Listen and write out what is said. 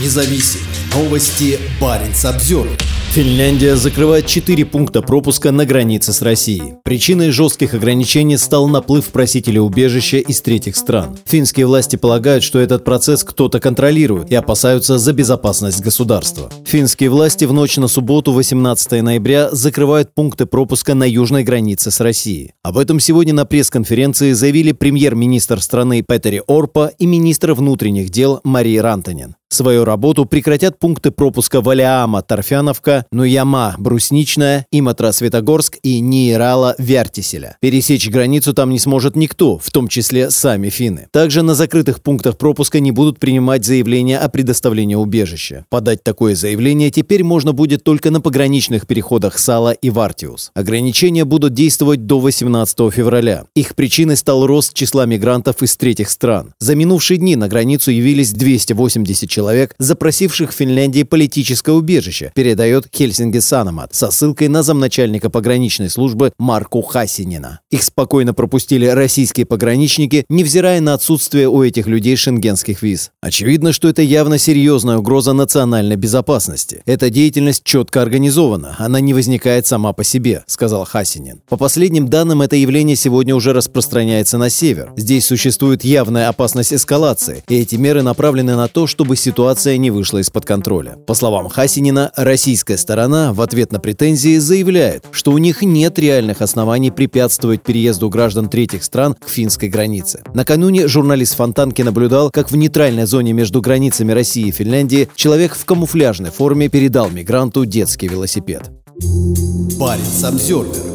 независим. Новости Баренц обзор. Финляндия закрывает 4 пункта пропуска на границе с Россией. Причиной жестких ограничений стал наплыв просителей убежища из третьих стран. Финские власти полагают, что этот процесс кто-то контролирует и опасаются за безопасность государства. Финские власти в ночь на субботу 18 ноября закрывают пункты пропуска на южной границе с Россией. Об этом сегодня на пресс-конференции заявили премьер-министр страны Петери Орпа и министр внутренних дел Мария Рантанин. Свою работу прекратят пункты пропуска Валиама, Торфяновка, Нуяма, Брусничная, Иматра, Светогорск и Ниерала, Вертиселя. Пересечь границу там не сможет никто, в том числе сами финны. Также на закрытых пунктах пропуска не будут принимать заявления о предоставлении убежища. Подать такое заявление теперь можно будет только на пограничных переходах Сала и Вартиус. Ограничения будут действовать до 18 февраля. Их причиной стал рост числа мигрантов из третьих стран. За минувшие дни на границу явились 280 человек человек, запросивших в Финляндии политическое убежище, передает Хельсинги Санамат со ссылкой на замначальника пограничной службы Марку Хасинина. Их спокойно пропустили российские пограничники, невзирая на отсутствие у этих людей шенгенских виз. Очевидно, что это явно серьезная угроза национальной безопасности. Эта деятельность четко организована, она не возникает сама по себе, сказал Хасинин. По последним данным, это явление сегодня уже распространяется на север. Здесь существует явная опасность эскалации, и эти меры направлены на то, чтобы ситуация не вышла из-под контроля. По словам Хасинина, российская сторона в ответ на претензии заявляет, что у них нет реальных оснований препятствовать переезду граждан третьих стран к финской границе. Накануне журналист Фонтанки наблюдал, как в нейтральной зоне между границами России и Финляндии человек в камуфляжной форме передал мигранту детский велосипед. Баренц обзервер